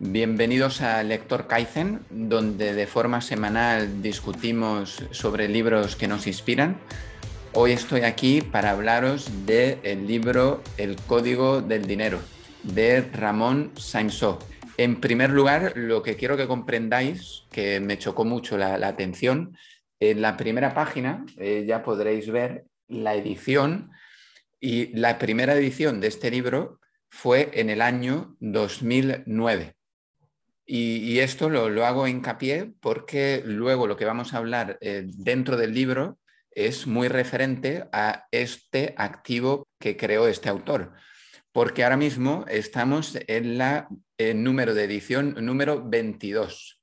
Bienvenidos a Lector Kaizen, donde de forma semanal discutimos sobre libros que nos inspiran. Hoy estoy aquí para hablaros del libro El Código del Dinero, de Ramón Sainzó. En primer lugar, lo que quiero que comprendáis, que me chocó mucho la, atención, en la primera página eh, ya podréis ver la edición y la primera edición de este libro fue en el año 2009. Y, esto lo, hago hincapié porque luego lo que vamos a hablar eh, dentro del libro es muy referente a este activo que creó este autor. Porque ahora mismo estamos en la número de edición número 22.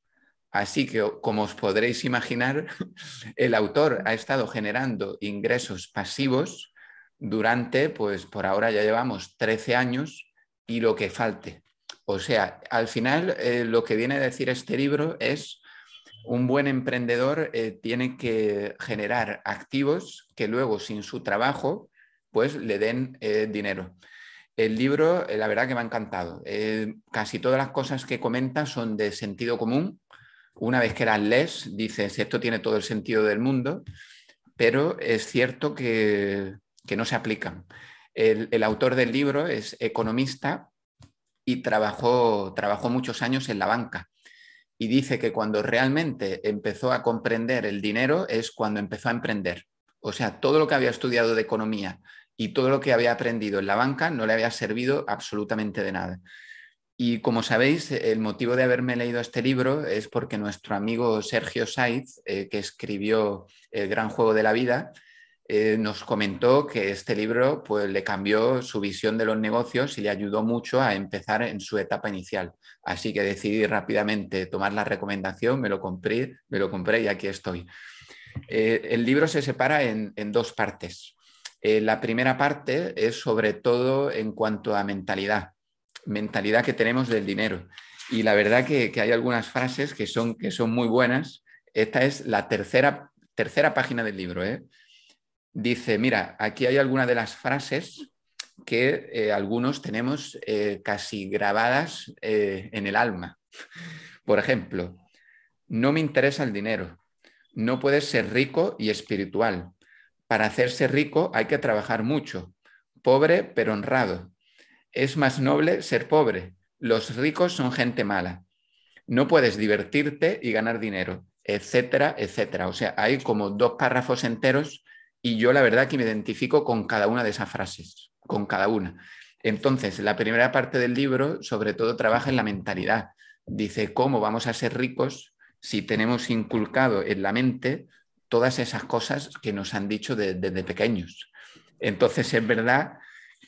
Así que, como os podréis imaginar, el autor ha estado generando ingresos pasivos durante, pues por ahora ya llevamos 13 años y lo que falte. O sea, al final eh, lo que viene a decir este libro es un buen emprendedor eh, tiene que generar activos que luego sin su trabajo pues le den eh, dinero. El libro, la verdad que me ha encantado. casi todas las cosas que comenta son de sentido común. Una vez que las lees, dices, esto tiene todo el sentido del mundo, pero es cierto que, no se aplican. el autor del libro es economista y trabajó, trabajó muchos años en la banca. Y dice que cuando realmente empezó a comprender el dinero es cuando empezó a emprender. O sea, todo lo que había estudiado de economía y todo lo que había aprendido en la banca no le había servido absolutamente de nada. Y como sabéis, el motivo de haberme leído este libro es porque nuestro amigo Sergio Saiz, eh, que escribió El gran juego de la vida, eh, nos comentó que este libro pues, le cambió su visión de los negocios y le ayudó mucho a empezar en su etapa inicial. Así que decidí rápidamente tomar la recomendación, me lo compré, me lo compré y aquí estoy. Eh, el libro se separa en, dos partes. Eh, la primera parte es sobre todo en cuanto a mentalidad, mentalidad que tenemos del dinero. Y la verdad que, hay algunas frases que son, que son muy buenas. Esta es la tercera, tercera página del libro. ¿eh? Dice, mira, aquí hay algunas de las frases que eh, algunos tenemos eh, casi grabadas eh, en el alma. Por ejemplo, no me interesa el dinero, no puedes ser rico y espiritual. Para hacerse rico hay que trabajar mucho, pobre pero honrado. Es más noble ser pobre. Los ricos son gente mala. No puedes divertirte y ganar dinero, etcétera, etcétera. O sea, hay como dos párrafos enteros y yo la verdad que me identifico con cada una de esas frases, con cada una. Entonces, la primera parte del libro sobre todo trabaja en la mentalidad. Dice cómo vamos a ser ricos si tenemos inculcado en la mente todas esas cosas que nos han dicho desde pequeños. Entonces, es verdad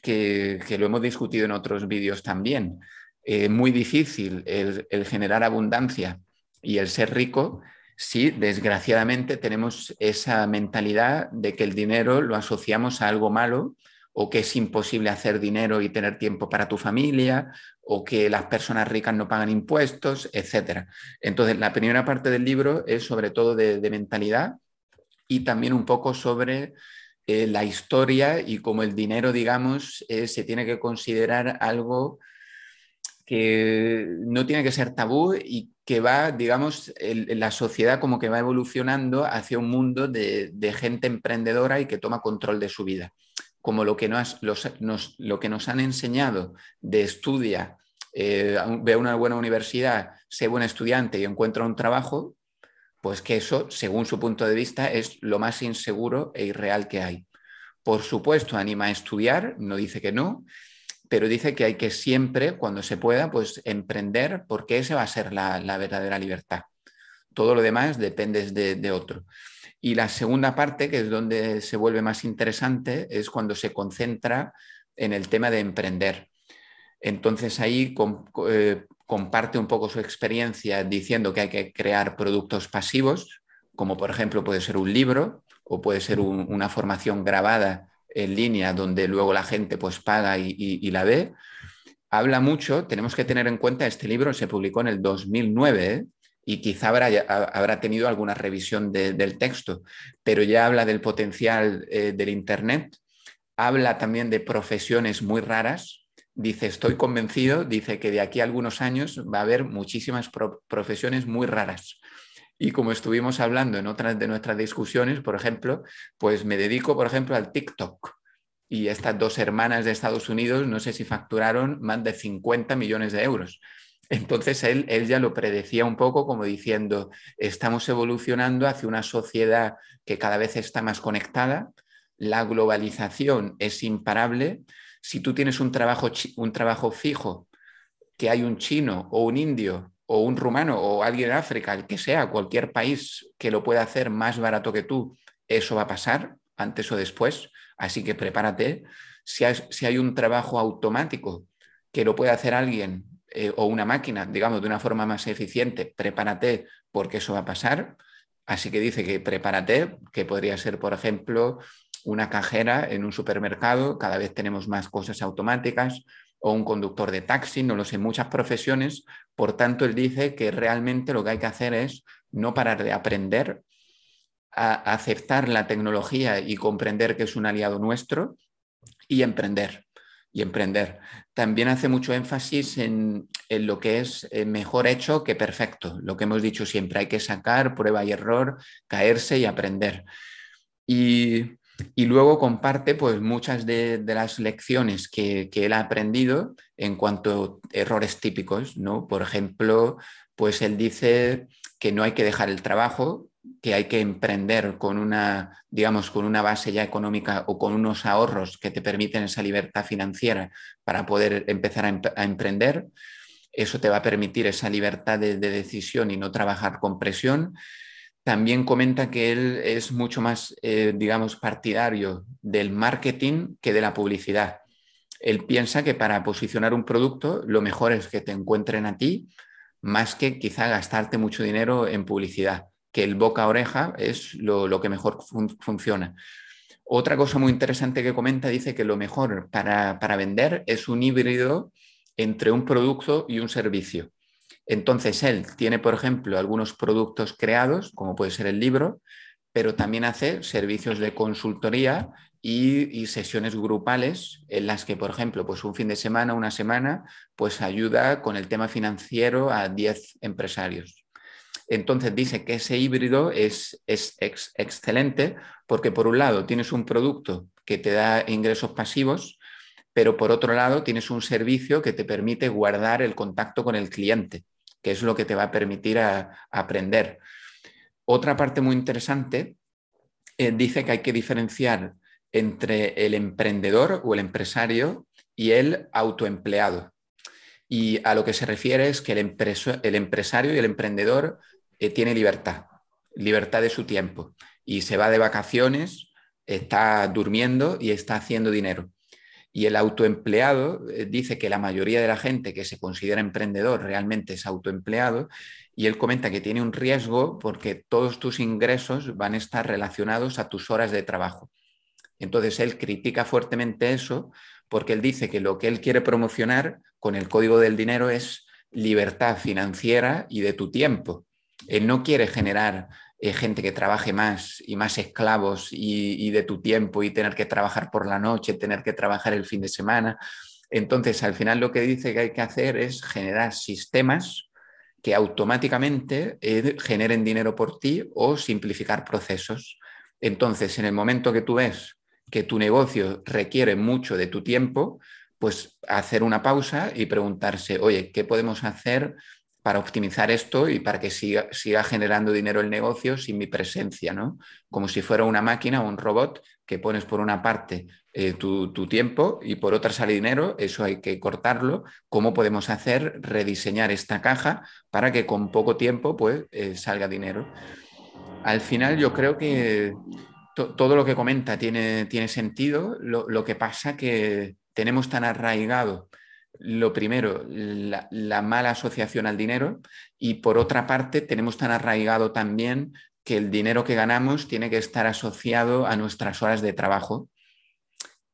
que, lo hemos discutido en otros vídeos también. Es muy difícil el generar abundancia y el ser rico Sí, desgraciadamente tenemos esa mentalidad de que el dinero lo asociamos a algo malo o que es imposible hacer dinero y tener tiempo para tu familia o que las personas ricas no pagan impuestos, etc. Entonces, la primera parte del libro es sobre todo de, mentalidad y también un poco sobre eh, la historia y cómo el dinero, digamos, eh, se tiene que considerar algo que no tiene que ser tabú y que va, digamos, la sociedad como que va evolucionando hacia un mundo de, gente emprendedora y que toma control de su vida. Como lo que nos, lo que nos han enseñado de estudia, eh, ve una buena universidad, sé buen estudiante y encuentra un trabajo, pues que eso, según su punto de vista, es lo más inseguro e irreal que hay. Por supuesto, anima a estudiar, no dice que no, pero dice que hay que siempre, cuando se pueda, pues emprender porque esa va a ser la, verdadera libertad. Todo lo demás depende de, otro. Y la segunda parte, que es donde se vuelve más interesante, es cuando se concentra en el tema de emprender. Entonces ahí eh, comparte un poco su experiencia diciendo que hay que crear productos pasivos, como por ejemplo puede ser un libro o puede ser una formación grabada en línea donde luego la gente pues paga y, la ve, habla mucho, tenemos que tener en cuenta, este libro se publicó en el 2009 ¿eh? y quizá habrá, habrá, tenido alguna revisión del texto, pero ya habla del potencial eh, del Internet, habla también de profesiones muy raras, dice, estoy convencido, dice que de aquí a algunos años va a haber muchísimas profesiones muy raras. Y como estuvimos hablando en otras de nuestras discusiones, por ejemplo, pues me dedico, por ejemplo, al TikTok. Y estas dos hermanas de Estados Unidos, no sé si facturaron más de 50 millones de euros. Entonces él, él ya lo predecía un poco como diciendo, estamos evolucionando hacia una sociedad que cada vez está más conectada, la globalización es imparable. Si tú tienes un trabajo, un trabajo fijo, que hay un chino o un indio o un rumano o alguien de África, el que sea, cualquier país que lo pueda hacer más barato que tú, eso va a pasar antes o después. Así que prepárate. Si hay, un trabajo automático que lo puede hacer alguien eh, o una máquina, digamos, de una forma más eficiente, prepárate porque eso va a pasar. Así que dice que prepárate, que podría ser, por ejemplo, una cajera en un supermercado, cada vez tenemos más cosas automáticas, o un conductor de taxi, no lo sé, muchas profesiones. Por tanto, él dice que realmente lo que hay que hacer es no parar de aprender, a aceptar la tecnología y comprender que es un aliado nuestro y emprender. Y emprender. También hace mucho énfasis en, en lo que es eh, mejor hecho que perfecto. Lo que hemos dicho siempre, hay que sacar prueba y error, caerse y aprender. Y y luego comparte pues, muchas de, las lecciones que, él ha aprendido en cuanto a errores típicos. ¿no? Por ejemplo, pues él dice que no hay que dejar el trabajo, que hay que emprender con una, digamos, con una base ya económica o con unos ahorros que te permiten esa libertad financiera para poder empezar a, emprender. Eso te va a permitir esa libertad de decisión y no trabajar con presión también comenta que él es mucho más, eh, digamos, partidario del marketing que de la publicidad. Él piensa que para posicionar un producto lo mejor es que te encuentren a ti más que quizá gastarte mucho dinero en publicidad, que el boca a oreja es lo, que mejor funciona. Otra cosa muy interesante que comenta dice que lo mejor para, para vender es un híbrido entre un producto y un servicio. Entonces, él tiene, por ejemplo, algunos productos creados, como puede ser el libro, pero también hace servicios de consultoría y, sesiones grupales en las que, por ejemplo, pues un fin de semana, una semana, pues ayuda con el tema financiero a 10 empresarios. Entonces dice que ese híbrido es, es excelente porque por un lado tienes un producto que te da ingresos pasivos, pero por otro lado tienes un servicio que te permite guardar el contacto con el cliente que es lo que te va a permitir aprender. Otra parte muy interesante eh, dice que hay que diferenciar entre el emprendedor o el empresario y el autoempleado. Y a lo que se refiere es que el, el empresario y el emprendedor eh, tiene libertad, libertad de su tiempo y se va de vacaciones, está durmiendo y está haciendo dinero. Y el autoempleado eh, dice que la mayoría de la gente que se considera emprendedor realmente es autoempleado y él comenta que tiene un riesgo porque todos tus ingresos van a estar relacionados a tus horas de trabajo. Entonces él critica fuertemente eso porque él dice que lo que él quiere promocionar con el código del dinero es libertad financiera y de tu tiempo. Él no quiere generar eh, gente que trabaje más y más esclavos y, de tu tiempo y tener que trabajar por la noche, tener que trabajar el fin de semana. Entonces, al final lo que dice que hay que hacer es generar sistemas que automáticamente eh, generen dinero por ti o simplificar procesos. Entonces, en el momento que tú ves que tu negocio requiere mucho de tu tiempo, pues hacer una pausa y preguntarse, oye, ¿qué podemos hacer para optimizar esto y para que siga, siga, generando dinero el negocio sin mi presencia, ¿no? Como si fuera una máquina o un robot que pones por una parte eh, tu, tiempo y por otra sale dinero, eso hay que cortarlo. ¿Cómo podemos hacer? Rediseñar esta caja para que con poco tiempo pues, eh, salga dinero. Al final yo creo que todo lo que comenta tiene, tiene sentido, lo, lo que pasa que tenemos tan arraigado lo primero, la, mala asociación al dinero y por otra parte tenemos tan arraigado también que el dinero que ganamos tiene que estar asociado a nuestras horas de trabajo.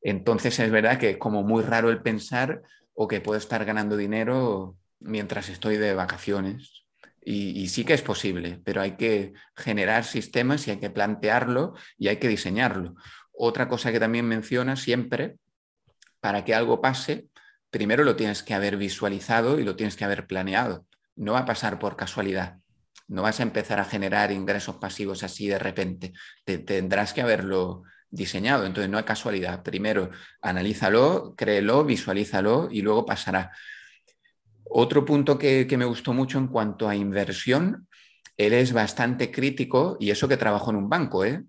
Entonces es verdad que es como muy raro el pensar o que puedo estar ganando dinero mientras estoy de vacaciones. y, sí que es posible, pero hay que generar sistemas y hay que plantearlo y hay que diseñarlo. Otra cosa que también menciona siempre, para que algo pase, primero lo tienes que haber visualizado y lo tienes que haber planeado. No va a pasar por casualidad. No vas a empezar a generar ingresos pasivos así de repente. tendrás que haberlo diseñado. Entonces no hay casualidad. Primero, analízalo, créelo, visualízalo y luego pasará. Otro punto que, me gustó mucho en cuanto a inversión, él es bastante crítico, y eso que trabajó en un banco, ¿eh?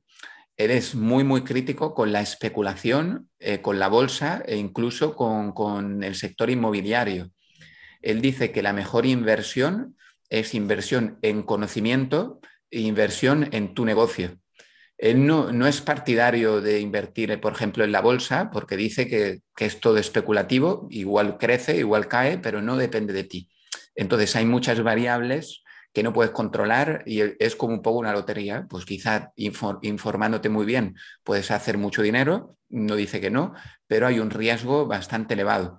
Él es muy, muy crítico con la especulación, eh, con la bolsa e incluso con, con, el sector inmobiliario. Él dice que la mejor inversión es inversión en conocimiento e inversión en tu negocio. Él no, no, es partidario de invertir, por ejemplo, en la bolsa, porque dice que, que, es todo especulativo, igual crece, igual cae, pero no depende de ti. Entonces hay muchas variables que no puedes controlar y es como un poco una lotería. Pues quizá informándote muy bien puedes hacer mucho dinero, no dice que no, pero hay un riesgo bastante elevado.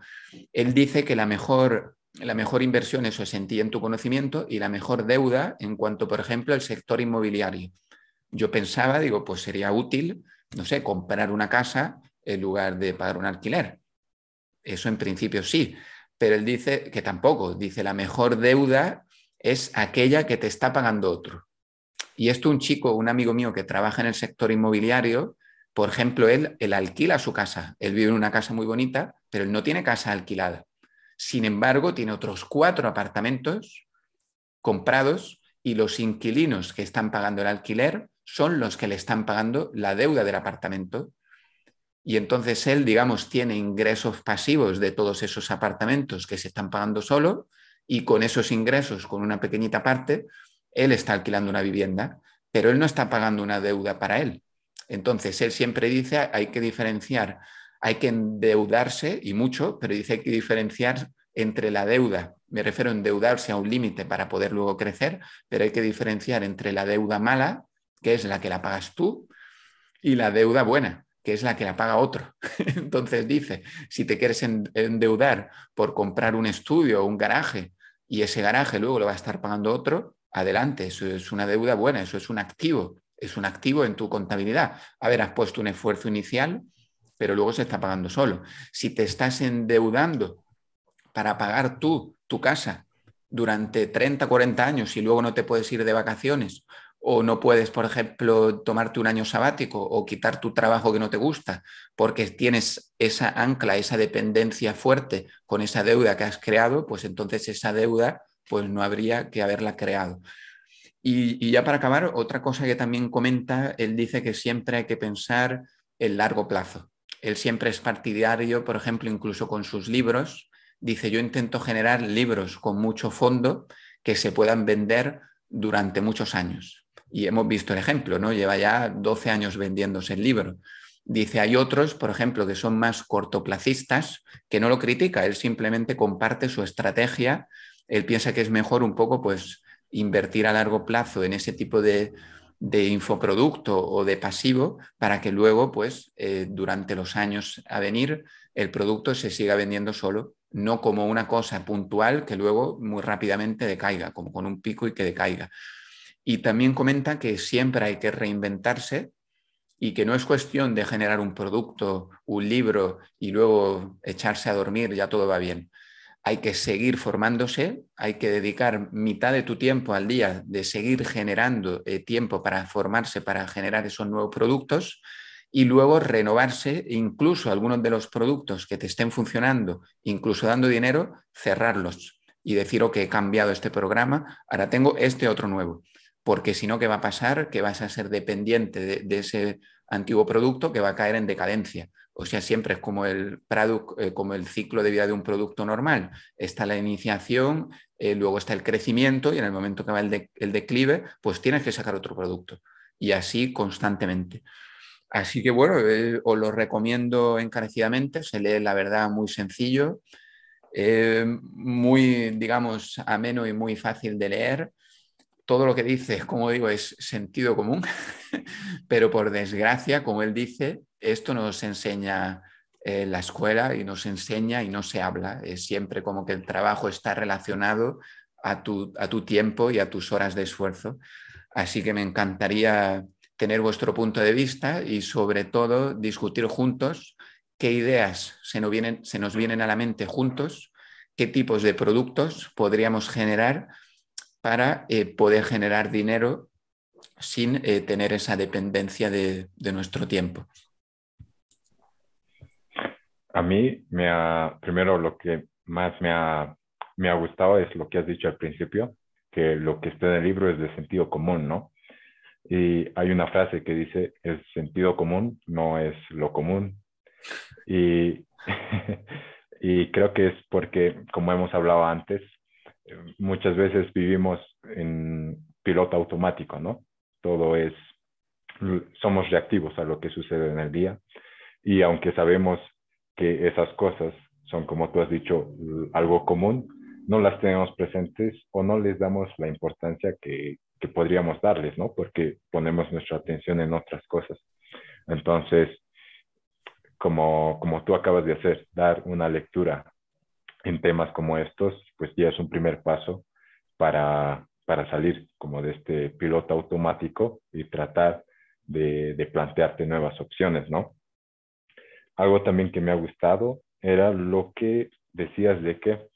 Él dice que la mejor, la mejor inversión eso es en ti, en tu conocimiento, y la mejor deuda en cuanto, por ejemplo, al sector inmobiliario yo pensaba, digo, pues sería útil, no sé, comprar una casa en lugar de pagar un alquiler. Eso en principio sí, pero él dice que tampoco, dice la mejor deuda es aquella que te está pagando otro. Y esto un chico, un amigo mío que trabaja en el sector inmobiliario, por ejemplo, él, él alquila su casa, él vive en una casa muy bonita, pero él no tiene casa alquilada. Sin embargo, tiene otros cuatro apartamentos comprados y los inquilinos que están pagando el alquiler son los que le están pagando la deuda del apartamento. Y entonces él, digamos, tiene ingresos pasivos de todos esos apartamentos que se están pagando solo y con esos ingresos, con una pequeñita parte, él está alquilando una vivienda, pero él no está pagando una deuda para él. Entonces, él siempre dice, hay que diferenciar, hay que endeudarse y mucho, pero dice hay que diferenciar entre la deuda, me refiero a endeudarse a un límite para poder luego crecer, pero hay que diferenciar entre la deuda mala, que es la que la pagas tú, y la deuda buena, que es la que la paga otro. Entonces dice, si te quieres endeudar por comprar un estudio o un garaje y ese garaje luego lo va a estar pagando otro, adelante, eso es una deuda buena, eso es un activo, es un activo en tu contabilidad. A ver, has puesto un esfuerzo inicial, pero luego se está pagando solo. Si te estás endeudando para pagar tú tu casa durante 30, 40 años y luego no te puedes ir de vacaciones o no puedes, por ejemplo, tomarte un año sabático o quitar tu trabajo que no te gusta porque tienes esa ancla, esa dependencia fuerte con esa deuda que has creado, pues entonces esa deuda pues no habría que haberla creado. Y, ya para acabar, otra cosa que también comenta, él dice que siempre hay que pensar en largo plazo. Él siempre es partidario, por ejemplo, incluso con sus libros, dice yo intento generar libros con mucho fondo que se puedan vender durante muchos años y hemos visto el ejemplo, ¿no? Lleva ya 12 años vendiéndose el libro. Dice, hay otros, por ejemplo, que son más cortoplacistas, que no lo critica, él simplemente comparte su estrategia, él piensa que es mejor un poco, pues, invertir a largo plazo en ese tipo de, infoproducto o de pasivo para que luego, pues, eh, durante los años a venir, el producto se siga vendiendo solo, no como una cosa puntual que luego muy rápidamente decaiga, como con un pico y que decaiga. Y también comenta que siempre hay que reinventarse y que no es cuestión de generar un producto, un libro y luego echarse a dormir, ya todo va bien. Hay que seguir formándose, hay que dedicar mitad de tu tiempo al día de seguir generando eh, tiempo para formarse, para generar esos nuevos productos y luego renovarse, incluso algunos de los productos que te estén funcionando, incluso dando dinero, cerrarlos y decir, ok, he cambiado este programa, ahora tengo este otro nuevo porque si no, ¿qué va a pasar? Que vas a ser dependiente de, ese antiguo producto que va a caer en decadencia. O sea, siempre es como el, eh, como el ciclo de vida de un producto normal. Está la iniciación, eh, luego está el crecimiento y en el momento que va el, declive, pues tienes que sacar otro producto. Y así constantemente. Así que bueno, eh, os lo recomiendo encarecidamente. Se lee, la verdad, muy sencillo, muy, digamos, ameno y muy fácil de leer todo lo que dice, como digo, es sentido común, pero por desgracia, como él dice, esto nos enseña la escuela y nos enseña y no se habla. Es siempre como que el trabajo está relacionado a tu, a tu tiempo y a tus horas de esfuerzo. Así que me encantaría tener vuestro punto de vista y sobre todo discutir juntos qué ideas se nos vienen, se nos vienen a la mente juntos, qué tipos de productos podríamos generar para eh, poder generar dinero sin eh, tener esa dependencia de, nuestro tiempo. A mí, me ha, primero lo que más me ha, me ha gustado es lo que has dicho al principio, que lo que está en el libro es de sentido común, ¿no? Y hay una frase que dice, el sentido común no es lo común. Y, y creo que es porque, como hemos hablado antes, muchas veces vivimos en piloto automático, ¿no? Todo es, somos reactivos a lo que sucede en el día. Y aunque sabemos que esas cosas son, como tú has dicho, algo común, no las tenemos presentes o no les damos la importancia que, que podríamos darles, ¿no? Porque ponemos nuestra atención en otras cosas. Entonces, como, como tú acabas de hacer, dar una lectura en temas como estos, pues ya es un primer paso para, para salir como de este piloto automático y tratar de, de plantearte nuevas opciones, ¿no? Algo también que me ha gustado era lo que decías de que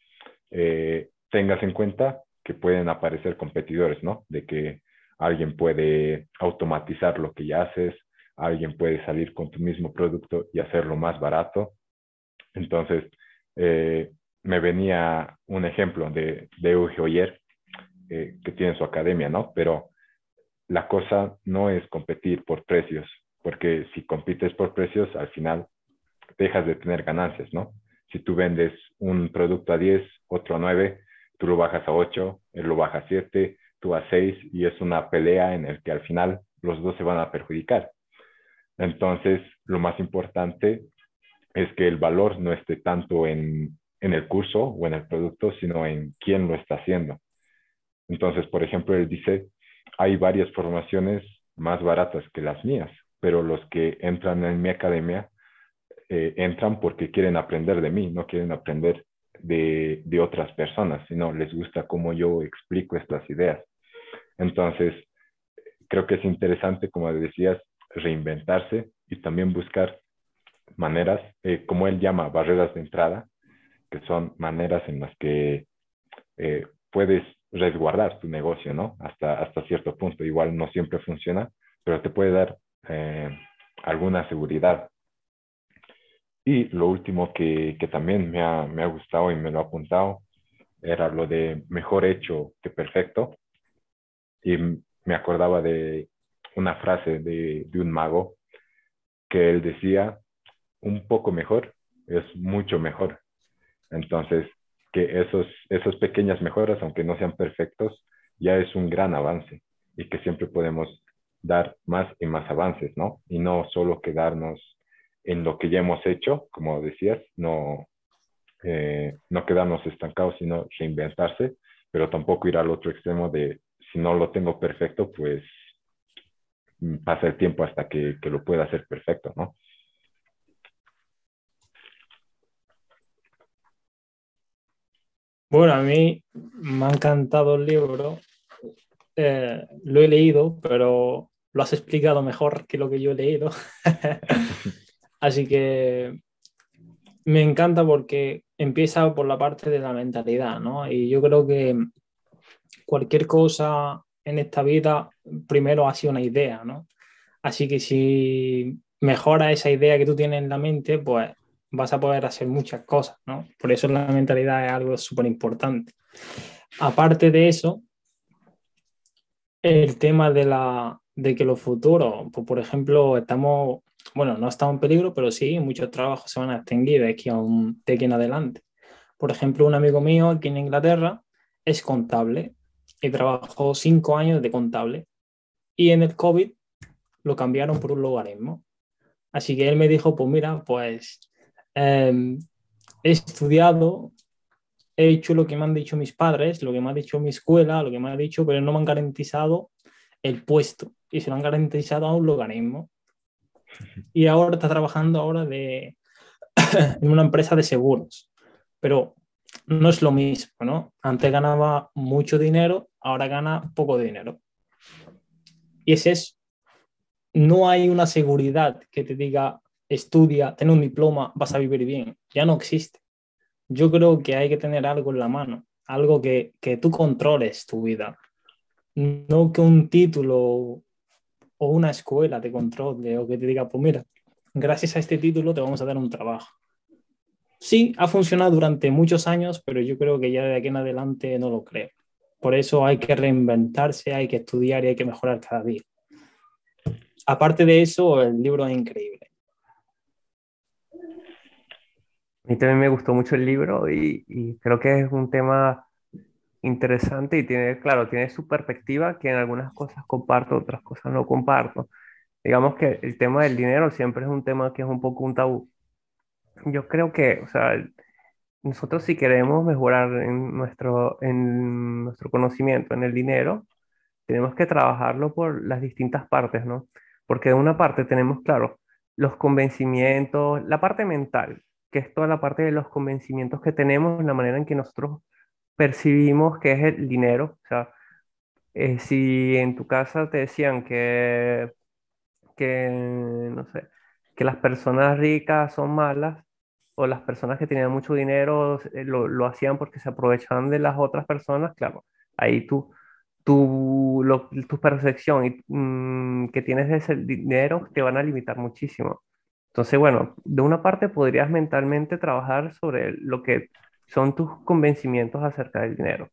eh, tengas en cuenta que pueden aparecer competidores, ¿no? De que alguien puede automatizar lo que ya haces, alguien puede salir con tu mismo producto y hacerlo más barato. Entonces, eh, me venía un ejemplo de, de Euge Oyer, eh, que tiene su academia, ¿no? Pero la cosa no es competir por precios, porque si compites por precios, al final dejas de tener ganancias, ¿no? Si tú vendes un producto a 10, otro a 9, tú lo bajas a 8, él lo baja a 7, tú a 6 y es una pelea en el que al final los dos se van a perjudicar. Entonces, lo más importante es que el valor no esté tanto en, en el curso o en el producto, sino en quién lo está haciendo. Entonces, por ejemplo, él dice, hay varias formaciones más baratas que las mías, pero los que entran en mi academia eh, entran porque quieren aprender de mí, no quieren aprender de, de, otras personas, sino les gusta cómo yo explico estas ideas. Entonces, creo que es interesante, como decías, reinventarse y también buscar maneras, eh, como él llama, barreras de entrada, que son maneras en las que eh, puedes resguardar tu negocio, ¿no? Hasta, hasta cierto punto. Igual no siempre funciona, pero te puede dar eh, alguna seguridad. Y lo último que, que también me ha, me ha, gustado y me lo ha apuntado era lo de mejor hecho que perfecto. Y me acordaba de una frase de, de un mago que él decía, un poco mejor es mucho mejor. Entonces, que esos, esas pequeñas mejoras, aunque no sean perfectos, ya es un gran avance y que siempre podemos dar más y más avances, ¿no? Y no solo quedarnos en lo que ya hemos hecho, como decías, no, eh, no quedarnos estancados, sino reinventarse, pero tampoco ir al otro extremo de si no lo tengo perfecto, pues mm, pasa el tiempo hasta que, que lo pueda hacer perfecto, ¿no? Bueno, a mí me ha encantado el libro. Eh, lo he leído, pero lo has explicado mejor que lo que yo he leído. Así que me encanta porque empieza por la parte de la mentalidad, ¿no? Y yo creo que cualquier cosa en esta vida primero ha sido una idea, ¿no? Así que si mejora esa idea que tú tienes en la mente, pues vas a poder hacer muchas cosas, ¿no? Por eso la mentalidad es algo súper importante. Aparte de eso, el tema de, la, de que los futuros, pues por ejemplo, estamos, bueno, no estamos en peligro, pero sí, muchos trabajos se van a extinguir de aquí, a un, de aquí en adelante. Por ejemplo, un amigo mío aquí en Inglaterra es contable y trabajó cinco años de contable y en el COVID lo cambiaron por un logaritmo. Así que él me dijo, pues mira, pues Em, he estudiado, he hecho lo que me han dicho mis padres, lo que me ha dicho mi escuela, lo que me ha dicho, pero no me han garantizado el puesto y se lo han garantizado a un logaritmo. Y ahora está trabajando ahora de, en una empresa de seguros, pero no es lo mismo, ¿no? Antes ganaba mucho dinero, ahora gana poco dinero. Y es, no hay una seguridad que te diga, estudia, ten un diploma, vas a vivir bien. Ya no existe. Yo creo que hay que tener algo en la mano, algo que, que tú controles tu vida. No que un título o una escuela te controle o que te diga, pues mira, gracias a este título te vamos a dar un trabajo. Sí, ha funcionado durante muchos años, pero yo creo que ya de aquí en adelante no lo creo. Por eso hay que reinventarse, hay que estudiar y hay que mejorar cada día. Aparte de eso, el libro es increíble. A mí también me gustó mucho el libro y, y creo que es un tema interesante y tiene, claro, tiene su perspectiva que en algunas cosas comparto, otras cosas no comparto. Digamos que el tema del dinero siempre es un tema que es un poco un tabú. Yo creo que, o sea, nosotros si queremos mejorar en nuestro, en nuestro conocimiento en el dinero, tenemos que trabajarlo por las distintas partes, ¿no? Porque de una parte tenemos, claro, los convencimientos, la parte mental, que es toda la parte de los convencimientos que tenemos, la manera en que nosotros percibimos que es el dinero. O sea, eh, si en tu casa te decían que, que, no sé, que las personas ricas son malas, o las personas que tenían mucho dinero eh, lo, lo hacían porque se aprovechaban de las otras personas, claro, ahí tú, tu, percepción y, mm, que tienes de ese dinero te van a limitar muchísimo. Entonces, bueno, de una parte podrías mentalmente trabajar sobre lo que son tus convencimientos acerca del dinero.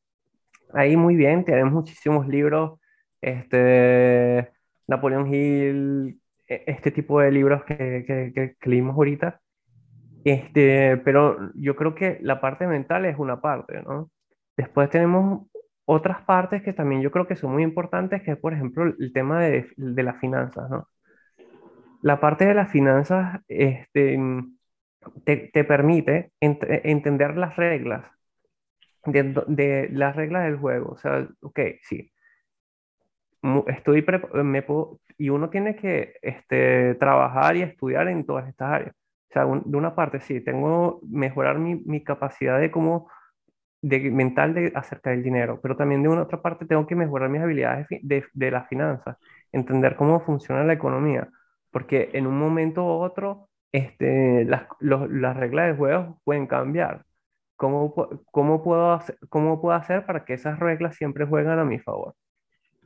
Ahí muy bien, tenemos muchísimos libros, este, Napoleón Hill, e, este tipo de libros que, que, que leímos ahorita, este, pero yo creo que la parte mental es una parte, ¿no? Después tenemos otras partes que también yo creo que son muy importantes, que es, por ejemplo, el tema de, de las finanzas, ¿no? La parte de las finanzas este, te, te permite entender las reglas, de, de, las reglas del juego. O sea, ok, sí, estoy me puedo, y uno tiene que este, trabajar y estudiar en todas estas áreas. De una parte, sí, tengo mejorar mi, mi capacidad de cómo, de, mental de, acerca del dinero, pero también de una otra parte tengo que mejorar mis habilidades de, de las finanzas, entender cómo funciona la economía, porque en un momento u otro este, las, las reglas de juego pueden cambiar. ¿Cómo, cómo, puedo hacer, ¿Cómo puedo hacer para que esas reglas siempre jueguen a mi favor?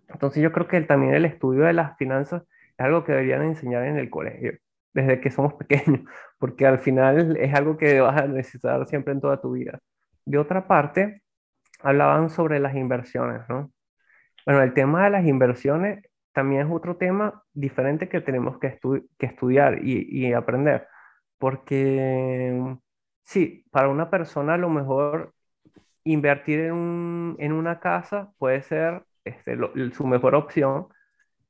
Entonces yo creo que también el estudio de las finanzas es algo que deberían enseñar en el colegio desde que somos pequeños, porque al final es algo que vas a necesitar siempre en toda tu vida. De otra parte, hablaban sobre las inversiones, ¿no? Bueno, el tema de las inversiones también es otro tema diferente que tenemos que, estudiar y, aprender, porque sí, para una persona a lo mejor invertir en, en una casa puede ser este, su mejor opción,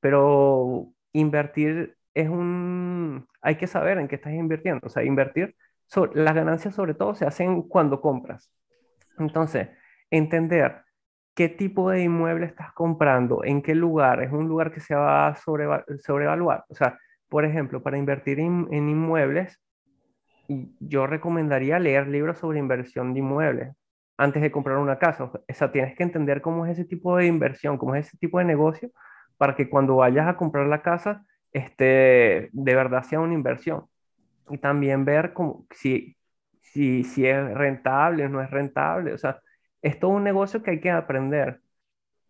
pero invertir es un, hay que saber en qué estás invirtiendo. O sea, invertir, las ganancias sobre todo se hacen cuando compras. Entonces, entender qué tipo de inmueble estás comprando, en qué lugar, es un lugar que se va a sobrevaluar. O sea, por ejemplo, para invertir en, inmuebles, yo recomendaría leer libros sobre inversión de inmuebles antes de comprar una casa. O sea, tienes que entender cómo es ese tipo de inversión, cómo es ese tipo de negocio, para que cuando vayas a comprar la casa este, de verdad sea una inversión. Y también ver como, si, si, si es rentable o no es rentable. O sea, es todo un negocio que hay que aprender.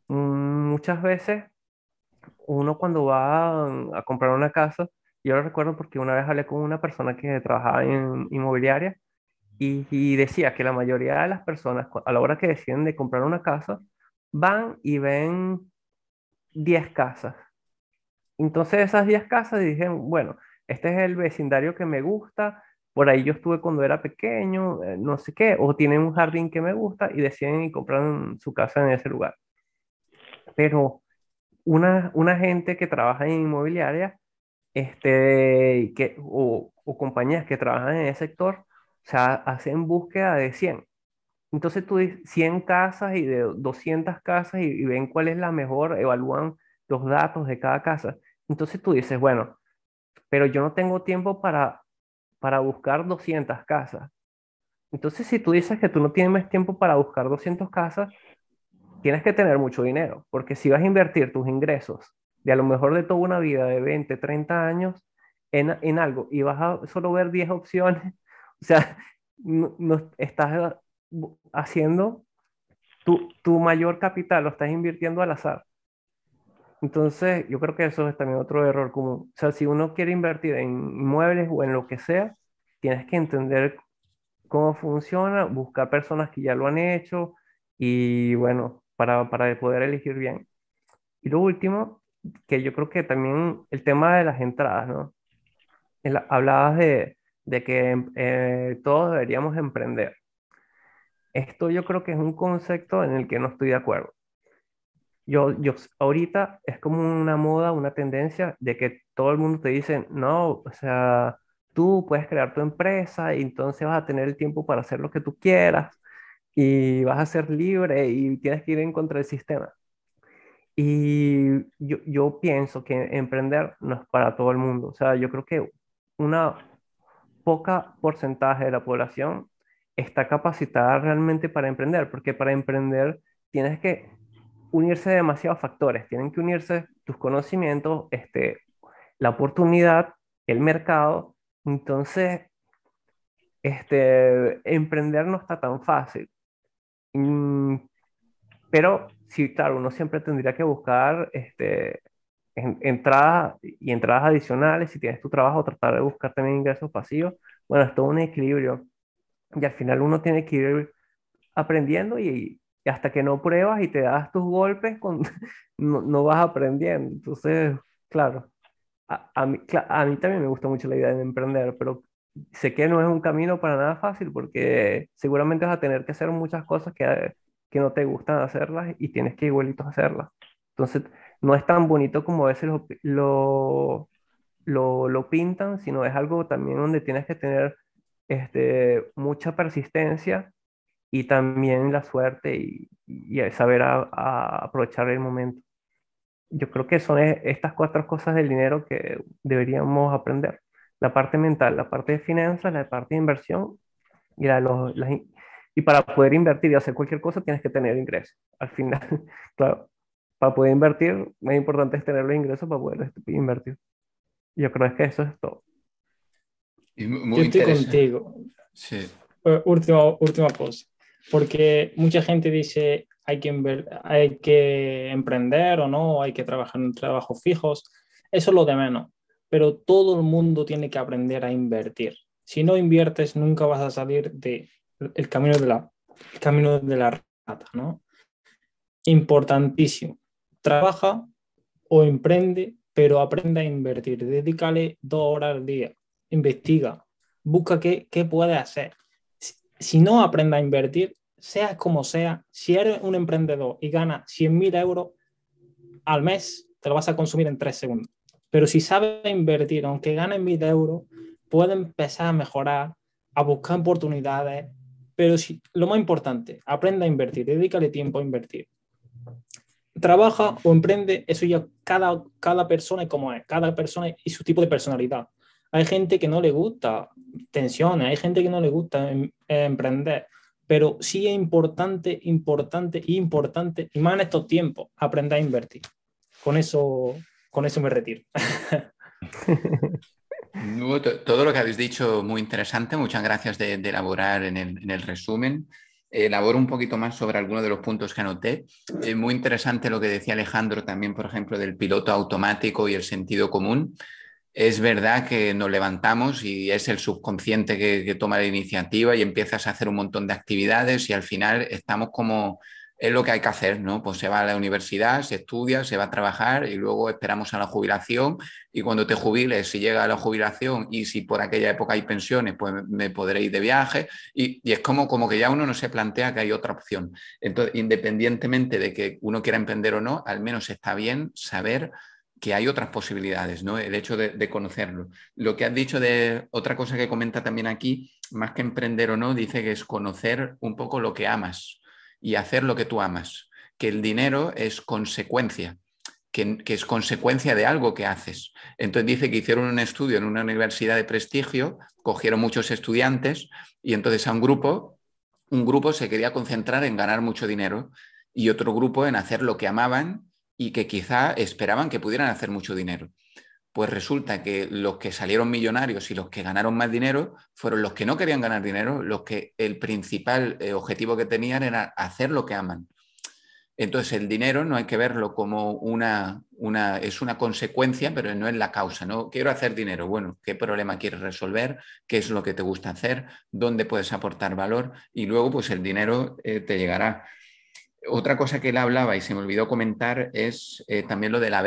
Mm, muchas veces uno cuando va a, comprar una casa, yo lo recuerdo porque una vez hablé con una persona que trabajaba en inmobiliaria y, y, decía que la mayoría de las personas a la hora que deciden de comprar una casa van y ven 10 casas entonces esas 10 casas dije, bueno, este es el vecindario que me gusta, por ahí yo estuve cuando era pequeño, eh, no sé qué, o tienen un jardín que me gusta y deciden y compran su casa en ese lugar. Pero una, una gente que trabaja en inmobiliaria, este, que, o, o compañías que trabajan en ese sector, o sea, hacen búsqueda de 100. Entonces tú 100 casas y de 200 casas y, y ven cuál es la mejor, evalúan los datos de cada casa. Entonces tú dices, bueno, pero yo no tengo tiempo para, para buscar 200 casas. Entonces, si tú dices que tú no tienes tiempo para buscar 200 casas, tienes que tener mucho dinero, porque si vas a invertir tus ingresos de a lo mejor de toda una vida de 20, 30 años en, en algo y vas a solo ver 10 opciones, o sea, no, no estás haciendo tu, tu, mayor capital, lo estás invirtiendo al azar. Entonces, yo creo que eso es también otro error común. O sea, si uno quiere invertir en inmuebles o en lo que sea, tienes que entender cómo funciona, buscar personas que ya lo han hecho y bueno, para, para poder elegir bien. Y lo último, que yo creo que también el tema de las entradas, ¿no? hablabas de, de que eh, todos deberíamos emprender. Esto yo creo que es un concepto en el que no estoy de acuerdo. Yo, yo ahorita es como una moda, una tendencia de que todo el mundo te dice, no, o sea, tú puedes crear tu empresa y entonces vas a tener el tiempo para hacer lo que tú quieras y vas a ser libre y tienes que ir en contra del sistema. Y yo, yo pienso que emprender no es para todo el mundo. O sea, yo creo que una poca porcentaje de la población está capacitada realmente para emprender, porque para emprender tienes que unirse demasiados factores, tienen que unirse tus conocimientos, este, la oportunidad, el mercado, entonces, este, emprender no está tan fácil. Mm, pero sí, claro, uno siempre tendría que buscar este, entradas y entradas adicionales. Si tienes tu trabajo, tratar de buscar también ingresos pasivos. Bueno, es todo un equilibrio. Y al final uno tiene que ir aprendiendo y, hasta que no pruebas y te das tus golpes, con, no, no, vas aprendiendo. Entonces, claro, a, a, mí, a mí también me gusta mucho la idea de emprender, pero sé que no es un camino para nada fácil porque seguramente vas a tener que hacer muchas cosas que, que no te gustan hacerlas y tienes que igualitos hacerlas. Entonces, no es tan bonito como a veces lo, lo, lo, lo pintan, sino es algo también donde tienes que tener este, mucha persistencia y también la suerte y, y saber a, aprovechar el momento. Yo creo que son e, estas cuatro cosas del dinero que deberíamos aprender. La parte mental, la parte de finanzas, la parte de inversión y, la, los, y para poder invertir y hacer cualquier cosa tienes que tener ingresos. Al final, claro, para poder invertir, más importante es tener los ingresos para poder invertir. Yo creo que eso es todo. Yo estoy contigo. Sí. Última, última cosa. Porque mucha gente dice hay que, hay emprender o no, hay que trabajar en trabajos fijos. Eso es lo de menos. Pero todo el mundo tiene que aprender a invertir. Si no inviertes, nunca vas a salir del el camino de la, camino de la rata, ¿no? Importantísimo trabaja o emprende, pero aprende a invertir. Dedícale dos horas al día. Investiga. Busca qué, qué puede hacer. Si, no aprende a invertir, sea como sea, si eres un emprendedor y gana 100.000 euros al mes, te lo vas a consumir en tres segundos. Pero si sabe invertir, aunque gane 1.000 euros, puede empezar a mejorar, a buscar oportunidades. Pero si, lo más importante, aprenda a invertir, dedícale tiempo a invertir trabaja o emprende, eso ya cada, cada persona es como es, cada persona y su tipo de personalidad. Hay gente que no le gusta tensiones, hay gente que no le gusta em, emprender, pero sí es importante, importante, importante, y más en estos tiempos, aprender a invertir. Con eso, con eso me retiro. Todo lo que habéis dicho muy interesante, muchas gracias de, elaborar en el, en el resumen elaboro un poquito más sobre algunos de los puntos que anoté. Es muy interesante lo que decía Alejandro también, por ejemplo, del piloto automático y el sentido común. Es verdad que nos levantamos y es el subconsciente que, toma la iniciativa y empiezas a hacer un montón de actividades y al final estamos como es lo que hay que hacer, ¿no? Pues se va a la universidad, se estudia, se va a trabajar y luego esperamos a la jubilación y cuando te jubiles, si llega a la jubilación y si por aquella época hay pensiones, pues me podré ir de viaje y, es como, como que ya uno no se plantea que hay otra opción. Entonces, independientemente de que uno quiera emprender o no, al menos está bien saber que hay otras posibilidades, ¿no? El hecho de, de, conocerlo. Lo que has dicho de otra cosa que comenta también aquí, más que emprender o no, dice que es conocer un poco lo que amas, y hacer lo que tú amas, que el dinero es consecuencia, que, es consecuencia de algo que haces. Entonces dice que hicieron un estudio en una universidad de prestigio, cogieron muchos estudiantes y entonces a un grupo, un grupo se quería concentrar en ganar mucho dinero y otro grupo en hacer lo que amaban y que quizá esperaban que pudieran hacer mucho dinero. pues resulta que los que salieron millonarios y los que ganaron más dinero fueron los que no querían ganar dinero, los que el principal eh, objetivo que tenían era hacer lo que aman. Entonces el dinero no hay que verlo como una, una, es una consecuencia, pero no es la causa. No quiero hacer dinero. Bueno, ¿qué problema quieres resolver? ¿Qué es lo que te gusta hacer? ¿Dónde puedes aportar valor? Y luego, pues el dinero eh, te llegará. Otra cosa que él hablaba y se me olvidó comentar es eh, también lo de la,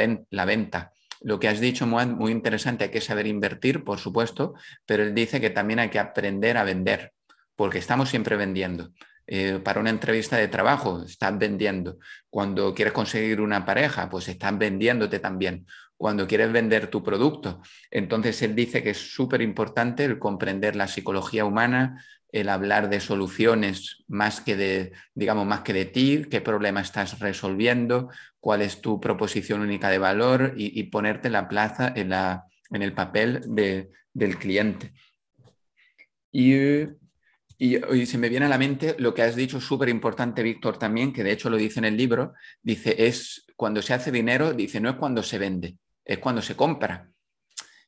venta. Lo que has dicho, muy interesante, hay que saber invertir, por supuesto, pero él dice que también hay que aprender a vender, porque estamos siempre vendiendo. Eh, para una entrevista de trabajo, estás vendiendo. Cuando quieres conseguir una pareja, pues estás vendiéndote también. Cuando quieres vender tu producto. Entonces, él dice que es súper importante el comprender la psicología humana, el hablar de soluciones más que de, digamos, más que de ti, qué problema estás resolviendo, cuál es tu proposición única de valor y, ponerte la plaza, en, la, en el papel del cliente. Y y, se me viene a la mente lo que has dicho, súper importante, Víctor, también, que de hecho lo dice en el libro, dice, es cuando se hace dinero, dice, no es cuando se vende, es cuando se compra.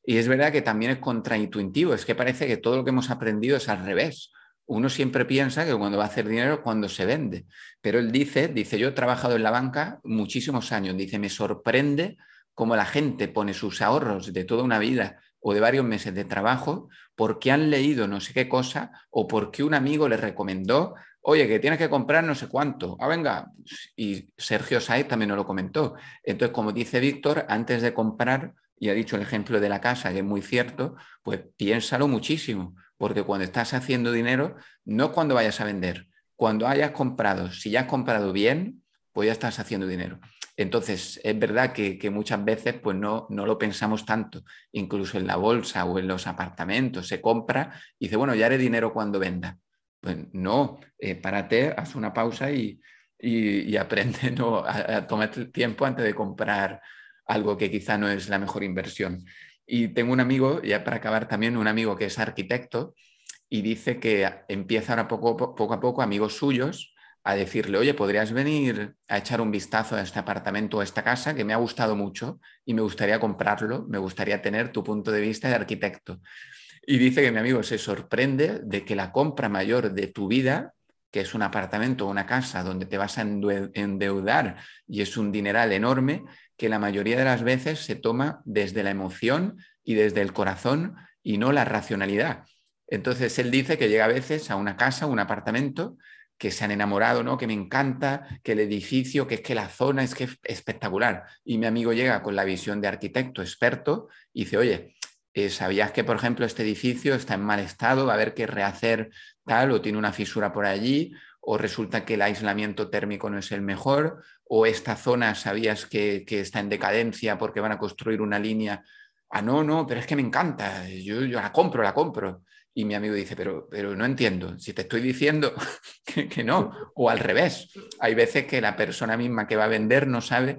Y es verdad que también es contraintuitivo, es que parece que todo lo que hemos aprendido es al revés. Uno siempre piensa que cuando va a hacer dinero es cuando se vende. Pero él dice, dice, yo he trabajado en la banca muchísimos años, dice, me sorprende cómo la gente pone sus ahorros de toda una vida o de varios meses de trabajo porque han leído no sé qué cosa o porque un amigo les recomendó, oye, que tienes que comprar no sé cuánto. Ah, venga. Y Sergio Saez también nos lo comentó. Entonces, como dice Víctor, antes de comprar, y ha dicho el ejemplo de la casa, que es muy cierto, pues piénsalo muchísimo, porque cuando estás haciendo dinero, no cuando vayas a vender, cuando hayas comprado, si ya has comprado bien, pues ya estás haciendo dinero. Entonces, es verdad que, muchas veces pues no, no, lo pensamos tanto, incluso en la bolsa o en los apartamentos, se compra y dice, bueno, ya haré dinero cuando venda. Pues no, eh, párate, haz una pausa y, aprende ¿no? a, a tomar tiempo antes de comprar algo que quizá no es la mejor inversión. Y tengo un amigo, ya para acabar también, un amigo que es arquitecto y dice que empieza ahora poco, poco a poco amigos suyos a decirle, oye, ¿podrías venir a echar un vistazo a este apartamento o a esta casa que me ha gustado mucho y me gustaría comprarlo, me gustaría tener tu punto de vista de arquitecto? Y dice que mi amigo se sorprende de que la compra mayor de tu vida, que es un apartamento o una casa donde te vas a endeudar y es un dineral enorme, que la mayoría de las veces se toma desde la emoción y desde el corazón y no la racionalidad. Entonces él dice que llega a veces a una casa, un apartamento, que se han enamorado, ¿no? Que me encanta, que el edificio, que es que la zona es que es espectacular. Y mi amigo llega con la visión de arquitecto experto y dice, oye, eh, ¿sabías que, por ejemplo, este edificio está en mal estado? Va a haber que rehacer tal o tiene una fisura por allí o resulta que el aislamiento térmico no es el mejor, o esta zona sabías que, está en decadencia porque van a construir una línea. Ah, no, no, pero es que me encanta, yo, yo la compro, la compro. Y mi amigo dice, pero, pero no entiendo, si te estoy diciendo que, no, o al revés. Hay veces que la persona misma que va a vender no sabe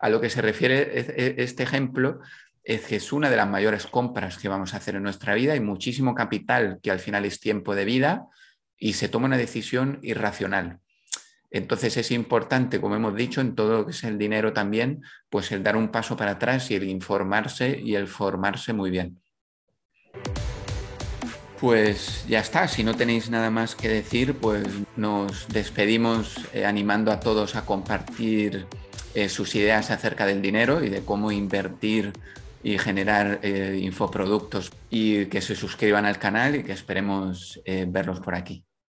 a lo que se refiere este ejemplo, es que es una de las mayores compras que vamos a hacer en nuestra vida, hay muchísimo capital que al final es tiempo de vida y se toma una decisión irracional. Entonces es importante, como hemos dicho, en todo lo que es el dinero también, pues el dar un paso para atrás y el informarse y el formarse muy bien. Pues ya está, si no tenéis nada más que decir, pues nos despedimos eh, animando a todos a compartir eh, sus ideas acerca del dinero y de cómo invertir y generar eh, infoproductos y que se suscriban al canal y que esperemos verlos por aquí.